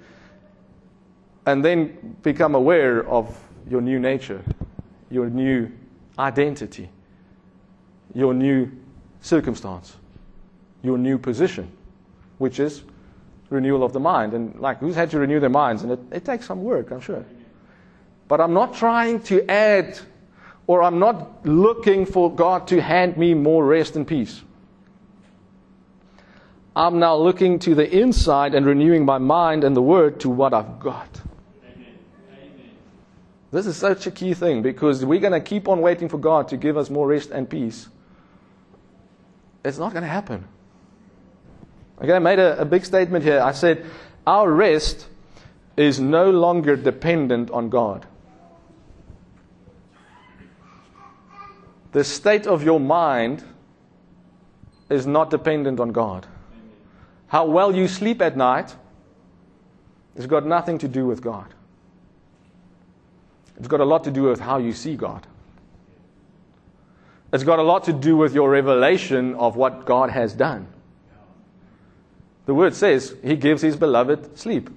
and then become aware of your new nature your new identity, your new circumstance, your new position, which is renewal of the mind. And like, who's had to renew their minds? And it, it takes some work, I'm sure. But I'm not trying to add, or I'm not looking for God to hand me more rest and peace. I'm now looking to the inside and renewing my mind and the word to what I've got. Amen. This is such a key thing because we're going to keep on waiting for God to give us more rest and peace. It's not going to happen. Okay, I made a, a big statement here. I said, Our rest is no longer dependent on God. The state of your mind is not dependent on God. How well you sleep at night has got nothing to do with God. It's got a lot to do with how you see God. It's got a lot to do with your revelation of what God has done. The word says he gives his beloved sleep.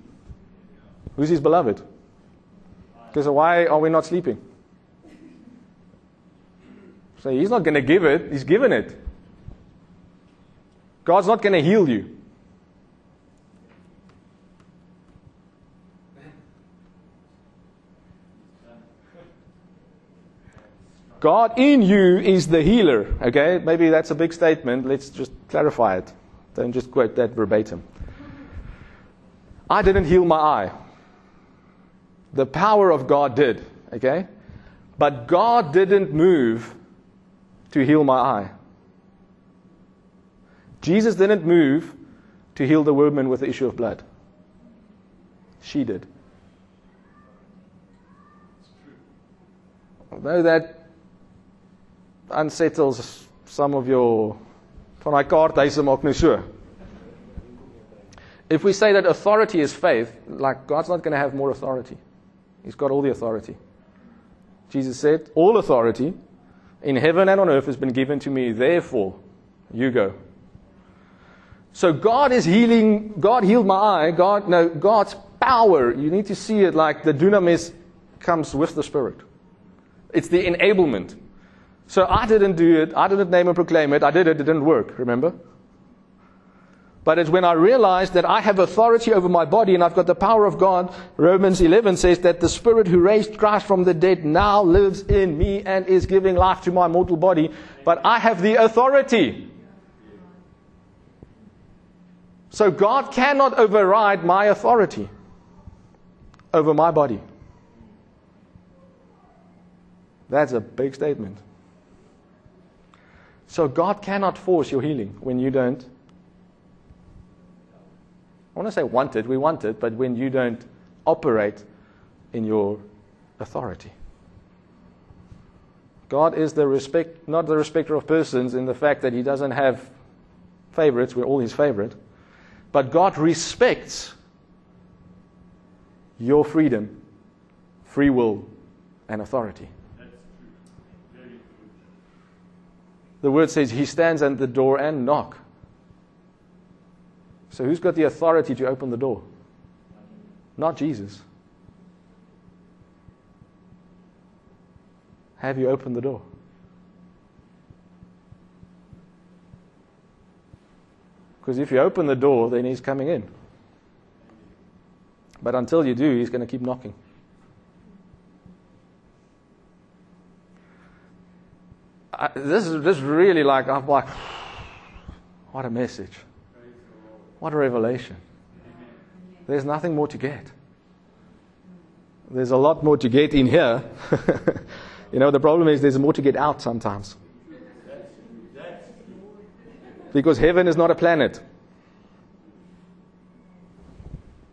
Who's his beloved? Because why are we not sleeping? So he's not going to give it, he's given it. God's not going to heal you. God in you is the healer. Okay? Maybe that's a big statement. Let's just clarify it. Don't just quote that verbatim. I didn't heal my eye. The power of God did. Okay? But God didn't move to heal my eye. Jesus didn't move to heal the woman with the issue of blood. She did. Although that unsettles some of your van daai kaarthuise maak nou so. If we say that authority is faith, like God's not going to have more authority. He's got all the authority. Jesus said, All authority in heaven and on earth has been given to me, therefore, you go. So God is healing, God healed my eye, God, no, God's power, you need to see it like the dunamis comes with the Spirit. It's the enablement. So I didn't do it, I didn't name and proclaim it, I did it, it didn't work, remember? But it's when I realized that I have authority over my body and I've got the power of God. Romans 11 says that the Spirit who raised Christ from the dead now lives in me and is giving life to my mortal body. But I have the authority. So God cannot override my authority over my body. That's a big statement. So God cannot force your healing when you don't I want to say want it, we want it, but when you don't operate in your authority. God is the respect, not the respecter of persons in the fact that He doesn't have favorites, we're all His favorite, but God respects your freedom, free will, and authority. The word says He stands at the door and knock. So, who's got the authority to open the door? Not Jesus. Have you opened the door? Because if you open the door, then he's coming in. But until you do, he's going to keep knocking. I, this is this really like I'm like, what a message. What a revelation. There's nothing more to get. There's a lot more to get in here. you know, the problem is there's more to get out sometimes. Because heaven is not a planet.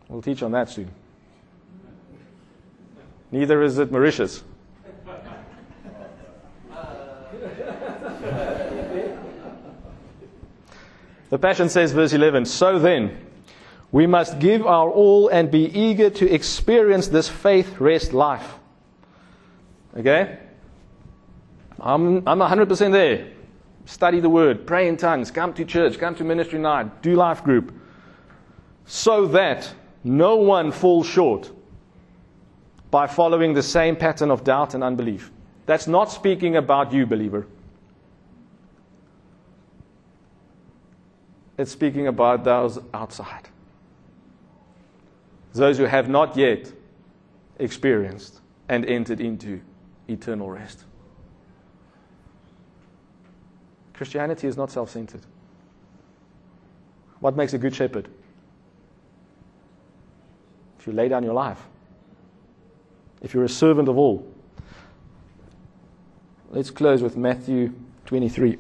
We'll teach on that soon. Neither is it Mauritius. The Passion says, verse 11, So then, we must give our all and be eager to experience this faith rest life. Okay? I'm, I'm 100% there. Study the word, pray in tongues, come to church, come to ministry night, do life group. So that no one falls short by following the same pattern of doubt and unbelief. That's not speaking about you, believer. It's speaking about those outside. Those who have not yet experienced and entered into eternal rest. Christianity is not self centered. What makes a good shepherd? If you lay down your life, if you're a servant of all. Let's close with Matthew 23.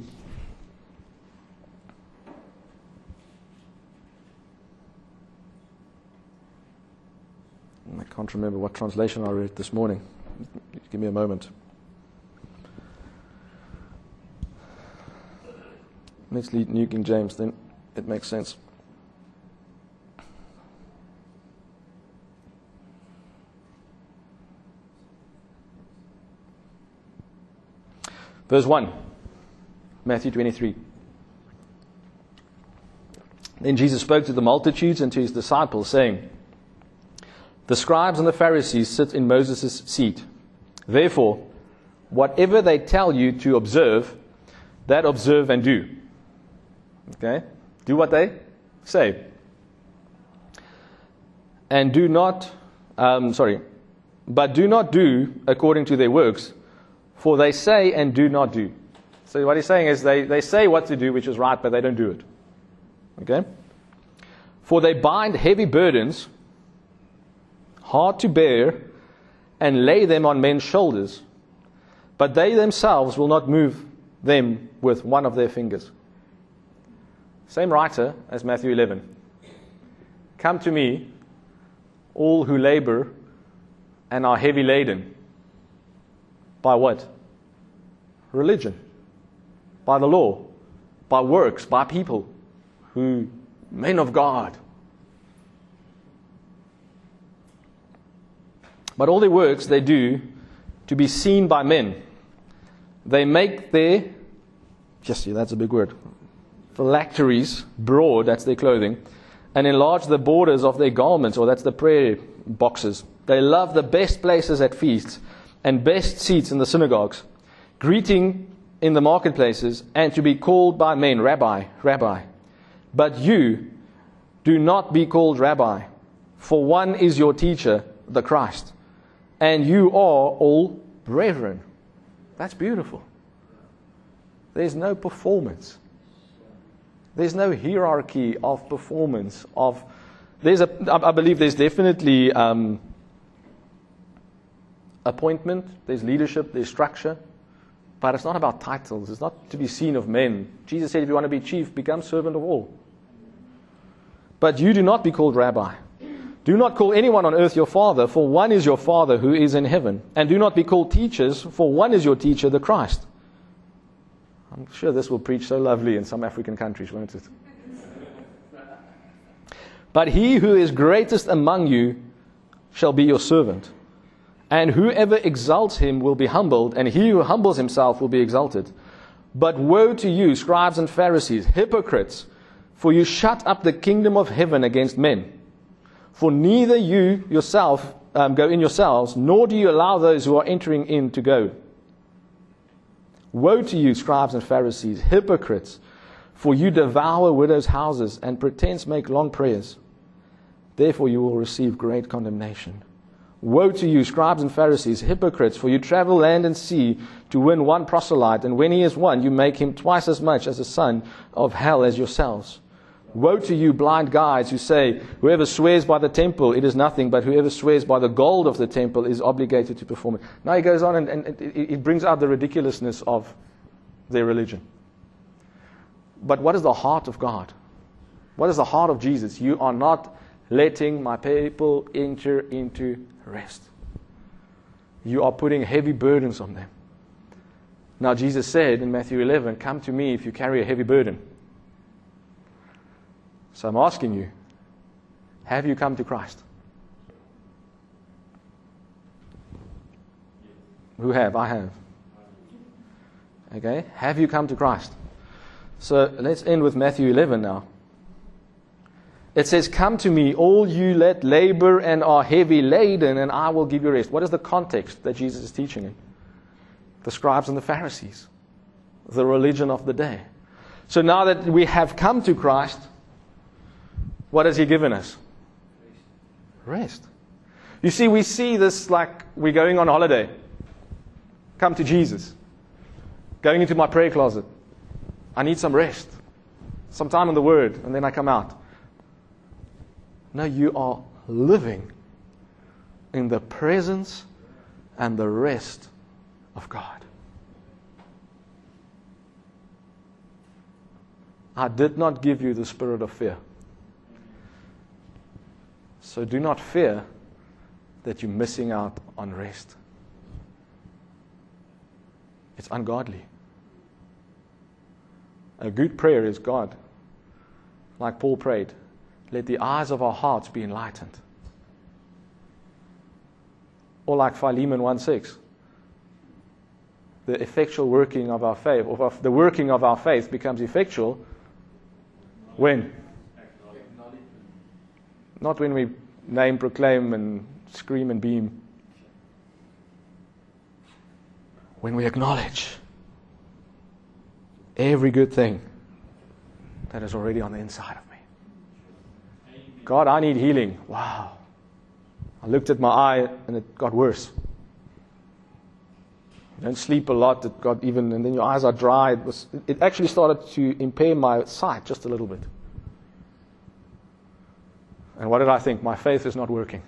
I can't remember what translation I read this morning. Give me a moment. Let's read New King James, then it makes sense. Verse 1, Matthew 23. Then Jesus spoke to the multitudes and to his disciples, saying, The scribes and the Pharisees sit in Moses' seat. Therefore, whatever they tell you to observe, that observe and do. Okay? Do what they say. And do not, um, sorry, but do not do according to their works, for they say and do not do. So what he's saying is they, they say what to do, which is right, but they don't do it. Okay? For they bind heavy burdens, hard to bear, and lay them on men's shoulders, but they themselves will not move them with one of their fingers. Same writer as Matthew 11. Come to me, all who labor and are heavy laden. By what? Religion. By the law. By works. By people who, men of God. But all their works they do to be seen by men. They make their, see, that's a big word, phylacteries broad, that's their clothing, and enlarge the borders of their garments, or that's the prayer boxes. They love the best places at feasts and best seats in the synagogues, greeting in the marketplaces, and to be called by men, Rabbi, Rabbi. But you do not be called Rabbi, for one is your teacher, the Christ, and you are all brethren. That's beautiful. There's no performance. There's no hierarchy of performance. Of there's a, I believe there's definitely um, appointment. There's leadership. There's structure. But it's not about titles. It's not to be seen of men. Jesus said, if you want to be chief, become servant of all. But you do not be called rabbi. Do not call anyone on earth your father, for one is your father who is in heaven. And do not be called teachers, for one is your teacher, the Christ. I'm sure this will preach so lovely in some African countries, won't it? But he who is greatest among you shall be your servant. And whoever exalts him will be humbled, and he who humbles himself will be exalted. But woe to you, scribes and Pharisees, hypocrites, for you shut up the kingdom of heaven against men. For neither you yourself um, go in yourselves, nor do you allow those who are entering in to go. Woe to you, scribes and Pharisees, hypocrites, for you devour widows' houses and pretense make long prayers. Therefore you will receive great condemnation. Woe to you, scribes and Pharisees, hypocrites, for you travel land and sea to win one proselyte, and when he is won, you make him twice as much as a son of hell as yourselves. Woe to you, blind guides, who say, Whoever swears by the temple, it is nothing, but whoever swears by the gold of the temple is obligated to perform it. Now he goes on and, and it, it brings out the ridiculousness of their religion. But what is the heart of God? What is the heart of Jesus? You are not letting my people enter into rest. You are putting heavy burdens on them. Now, Jesus said in Matthew 11, Come to me if you carry a heavy burden. So I'm asking you, have you come to Christ? Who have? I have. Okay? Have you come to Christ? So let's end with Matthew 11 now. It says, Come to me, all you that labor and are heavy laden, and I will give you rest. What is the context that Jesus is teaching in? The scribes and the Pharisees, the religion of the day. So now that we have come to Christ, what has He given us? Rest. You see, we see this like we're going on holiday. Come to Jesus. Going into my prayer closet. I need some rest. Some time in the Word, and then I come out. No, you are living in the presence and the rest of God. I did not give you the spirit of fear. So do not fear that you're missing out on rest. It's ungodly. A good prayer is God, like Paul prayed, let the eyes of our hearts be enlightened. Or like Philemon 1 6, the effectual working of our faith, or the working of our faith becomes effectual when? Not when we name, proclaim, and scream and beam when we acknowledge every good thing that is already on the inside of me. God, I need healing. Wow. I looked at my eye and it got worse. You don't sleep a lot, it got even, and then your eyes are dry. It, was, it actually started to impair my sight just a little bit. And what did I think? My faith is not working.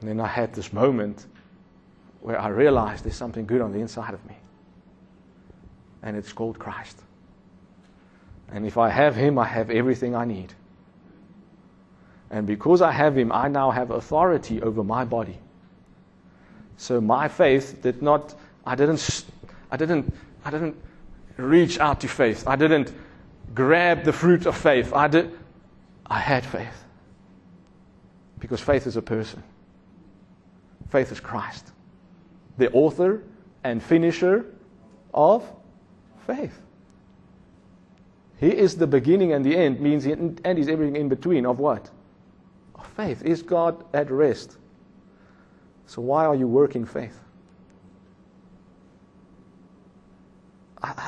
And then I had this moment where I realized there's something good on the inside of me. And it's called Christ. And if I have Him, I have everything I need. And because I have Him, I now have authority over my body. So my faith did not, I didn't, I didn't, I didn't reach out to faith. I didn't grab the fruit of faith. I did, I had faith. Because faith is a person. Faith is Christ, the author and finisher of faith. He is the beginning and the end, means he, and he's everything in between of what? Of faith. Is God at rest? So why are you working faith?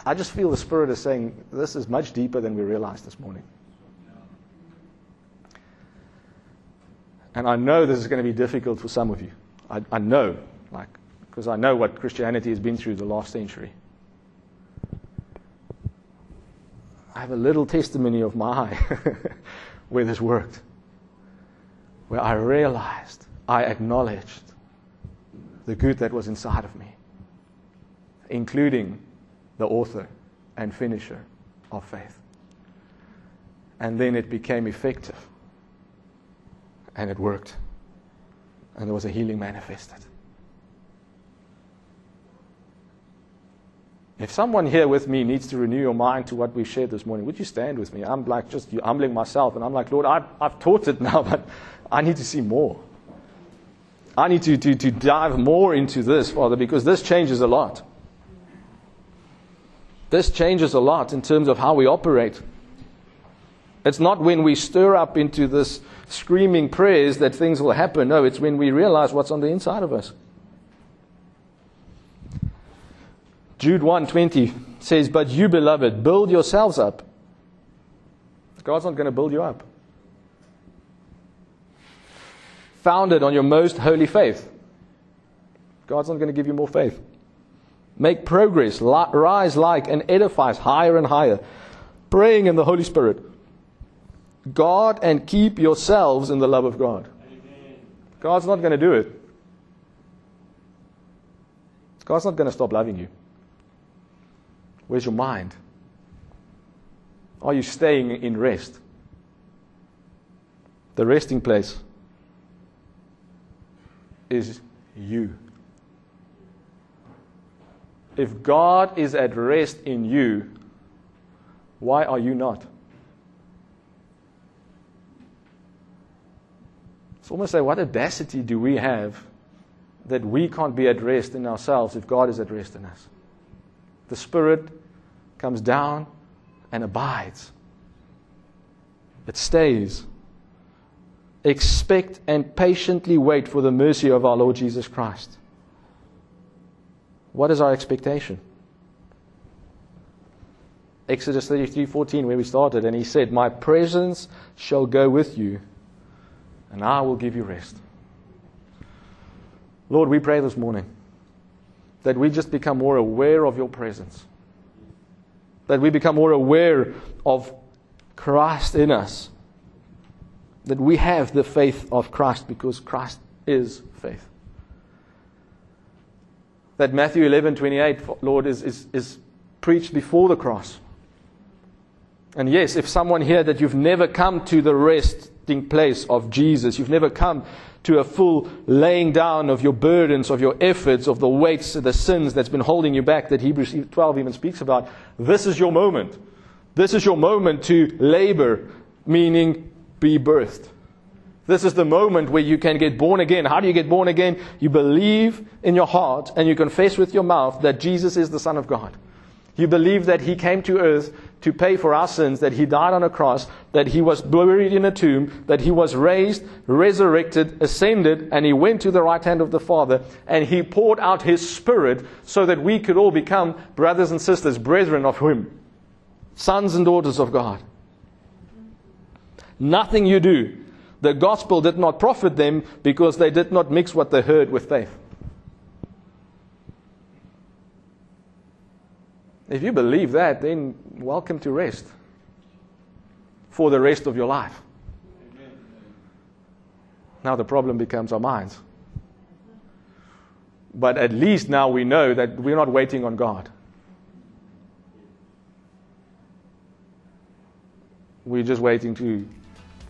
I, just feel the Spirit is saying this is much deeper than we realized this morning. And I know this is going to be difficult for some of you. I, I know, like, because I know what Christianity has been through the last century. I have a little testimony of my where this worked, where I realized, I acknowledged the good that was inside of me, including the author and finisher of faith. And then it became effective. And it worked. And there was a healing manifested. If someone here with me needs to renew your mind to what we shared this morning, would you stand with me? I'm like just humbling myself, and I'm like, Lord, I've, I've taught it now, but I need to see more. I need to, to, to dive more into this, Father, because this changes a lot. This changes a lot in terms of how we operate. It's not when we stir up into this screaming prayers that things will happen. No, it's when we realize what's on the inside of us. Jude 1:20 says, "But you beloved, build yourselves up." God's not going to build you up. Founded on your most holy faith. God's not going to give you more faith. Make progress, rise like and edify higher and higher, praying in the Holy Spirit. God and keep yourselves in the love of God. Amen. God's not going to do it. God's not going to stop loving you. Where's your mind? Are you staying in rest? The resting place is you. If God is at rest in you, why are you not? It's almost like what audacity do we have that we can't be at rest in ourselves if God is at rest in us? The Spirit comes down and abides, it stays. Expect and patiently wait for the mercy of our Lord Jesus Christ. What is our expectation? Exodus 33:14 where we started and he said, "My presence shall go with you and I will give you rest." Lord, we pray this morning that we just become more aware of your presence. That we become more aware of Christ in us. That we have the faith of Christ because Christ is faith. That Matthew 11 28, Lord, is, is, is preached before the cross. And yes, if someone here that you've never come to the resting place of Jesus, you've never come to a full laying down of your burdens, of your efforts, of the weights, of the sins that's been holding you back that Hebrews 12 even speaks about. This is your moment. This is your moment to labor, meaning be birthed. This is the moment where you can get born again. How do you get born again? You believe in your heart and you confess with your mouth that Jesus is the Son of God. You believe that He came to earth to pay for our sins, that he died on a cross, that he was buried in a tomb, that he was raised, resurrected, ascended, and he went to the right hand of the Father, and he poured out his Spirit so that we could all become brothers and sisters, brethren of him, sons and daughters of God. Nothing you do. The gospel did not profit them because they did not mix what they heard with faith. If you believe that, then welcome to rest for the rest of your life. Now the problem becomes our minds. But at least now we know that we're not waiting on God. We're just waiting to,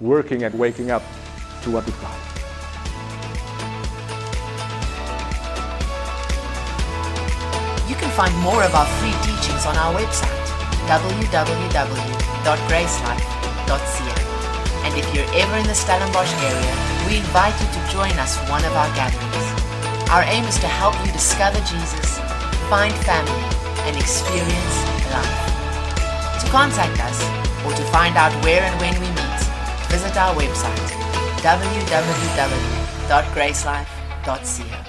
working at waking up to what we've got. You can find more of our free teachings on our website, www.gracelife.ca. And if you're ever in the Stellenbosch area, we invite you to join us for one of our gatherings. Our aim is to help you discover Jesus, find family, and experience life. To contact us or to find out where and when we meet, visit our website www.gracelife.ca.